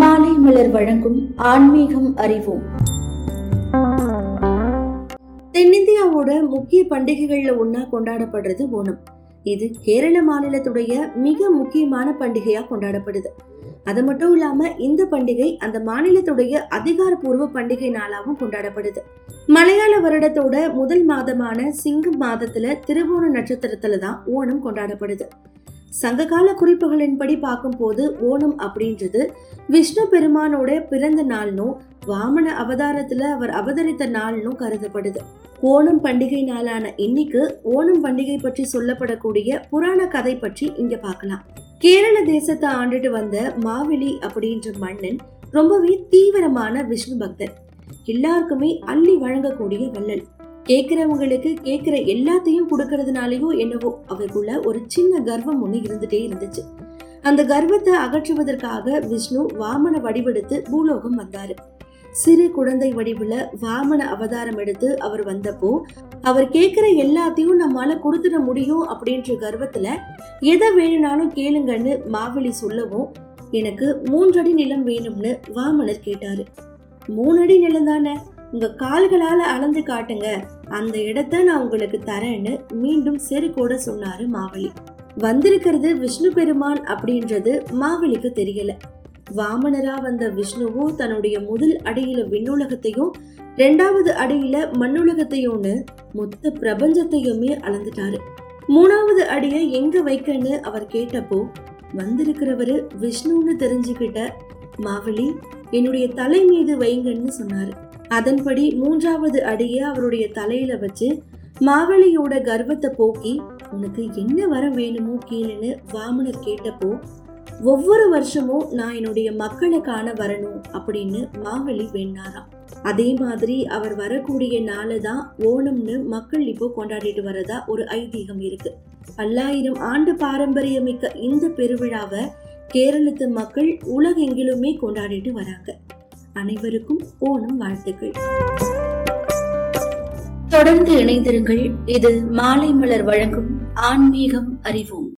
மாலை மலர் வழங்கும் ஆன்மீகம் அறிவோம். தென்னிந்தியாவோட முக்கிய பண்டிகைகள்ல ஒன்னா கொண்டாடப்படுறது ஓணம். இது கேரள மாநிலத்துடைய மிக முக்கியமான பண்டிகையா கொண்டாடப்படுது. அது மட்டும் இல்லாம இந்த பண்டிகை அந்த மாநிலத்துடைய அதிகாரப்பூர்வ பண்டிகை நாளாவும் கொண்டாடப்படுது. மலையாள வருடத்தோட முதல் மாதமான சிங்கம் மாதத்துல திருவோண நட்சத்திரத்துல தான் ஓணம் கொண்டாடப்படுது. சங்ககால குறிப்புகளின்படி பார்க்கும்போது ஓணம் அப்படின்றது விஷ்ணு பெருமானோட பிறந்த நாள்னும் வாமன அவதாரத்துல அவர் அவதரித்த நாள்னும் கருதப்படுது. ஓணம் பண்டிகை நாளான இன்னைக்கு ஓணம் பண்டிகை பற்றி சொல்லப்படக்கூடிய புராண கதை பற்றி இங்க பார்க்கலாம். கேரள தேசத்தை ஆண்டுட்டு வந்த மாவெளி அப்படின்ற மன்னன் ரொம்பவே தீவிரமான விஷ்ணு பக்தர் எல்லாருக்குமே அள்ளி வழங்கக்கூடிய வள்ளல். கேட்குறவங்களுக்கு கேட்குற எல்லாத்தையும் கொடுக்கறதுனாலயோ என்னவோ அவருக்குள்ள ஒரு சின்ன கர்வம் ஒன்று இருந்துட்டே இருந்துச்சு. அந்த கர்வத்தை அகற்றுவதற்காக விஷ்ணு வாமன வடிவெடுத்து பூலோகம் வந்தாரு. சிறு குழந்தை வடிவுல வாமன அவதாரம் எடுத்து அவர் வந்தப்போ அவர் கேட்கிற எல்லாத்தையும் நம்மால கொடுத்துட முடியும் அப்படின்ற கர்வத்துல எதை வேணும்னாலும் கேளுங்கன்னு மாவெளி சொல்லவும் எனக்கு மூன்றடி நிலம் வேணும்னு வாமனர் கேட்டாரு. மூணடி நிலம் தானே? உங்க கால்களால அளந்து காட்டுங்க. அந்த இடத்த நான் உங்களுக்கு தரேன்னு மீண்டும் செருக்கோட சொன்னாரு மாவழி வந்திருக்கிறது விஷ்ணு பெருமான் அப்படின்றது மாவழிக்கு தெரியல. வாமனரா வந்த விஷ்ணுவோ தன்னுடைய முதல் அடியில விண்ணுலகத்தையும் ரெண்டாவது அடியில மண்ணுலகத்தையும்னு மொத்த பிரபஞ்சத்தையுமே அளந்துட்டாரு. மூணாவது அடிய எங்க வைக்கன்னு அவர் கேட்டப்போ வந்திருக்கிறவரு விஷ்ணுன்னு தெரிஞ்சுக்கிட்ட மாவழி என்னுடைய தலை மீது வைங்கன்னு சொன்னாரு. அதன்படி மூன்றாவது அடியை அவருடைய தலையில வச்சு மாவழியோட கர்வத்தை போக்கி உனக்கு என்ன வர வேணுமோ கேளுன்னு வாமனர் கேட்டப்போ ஒவ்வொரு வருஷமும் நான் என்னுடைய மக்களை காண வரணும் அப்படின்னு மாவழி வேண்டாராம். அதே மாதிரி அவர் வரக்கூடிய நாளை தான் ஓணம்னு மக்கள் இப்போ கொண்டாடிட்டு வரதா ஒரு ஐதீகம் இருக்கு. பல்லாயிரம் ஆண்டு பாரம்பரியமிக்க இந்த பெருவிழாவை கேரளத்து மக்கள் உலகெங்கிலுமே கொண்டாடிட்டு வராங்க. அனைவருக்கும் ஓணம் வாழ்த்துக்கள். தொடர்ந்து இணைந்திருங்கள். இது மாலை மலர் வழங்கும் ஆன்மீகம் அறிவோம்.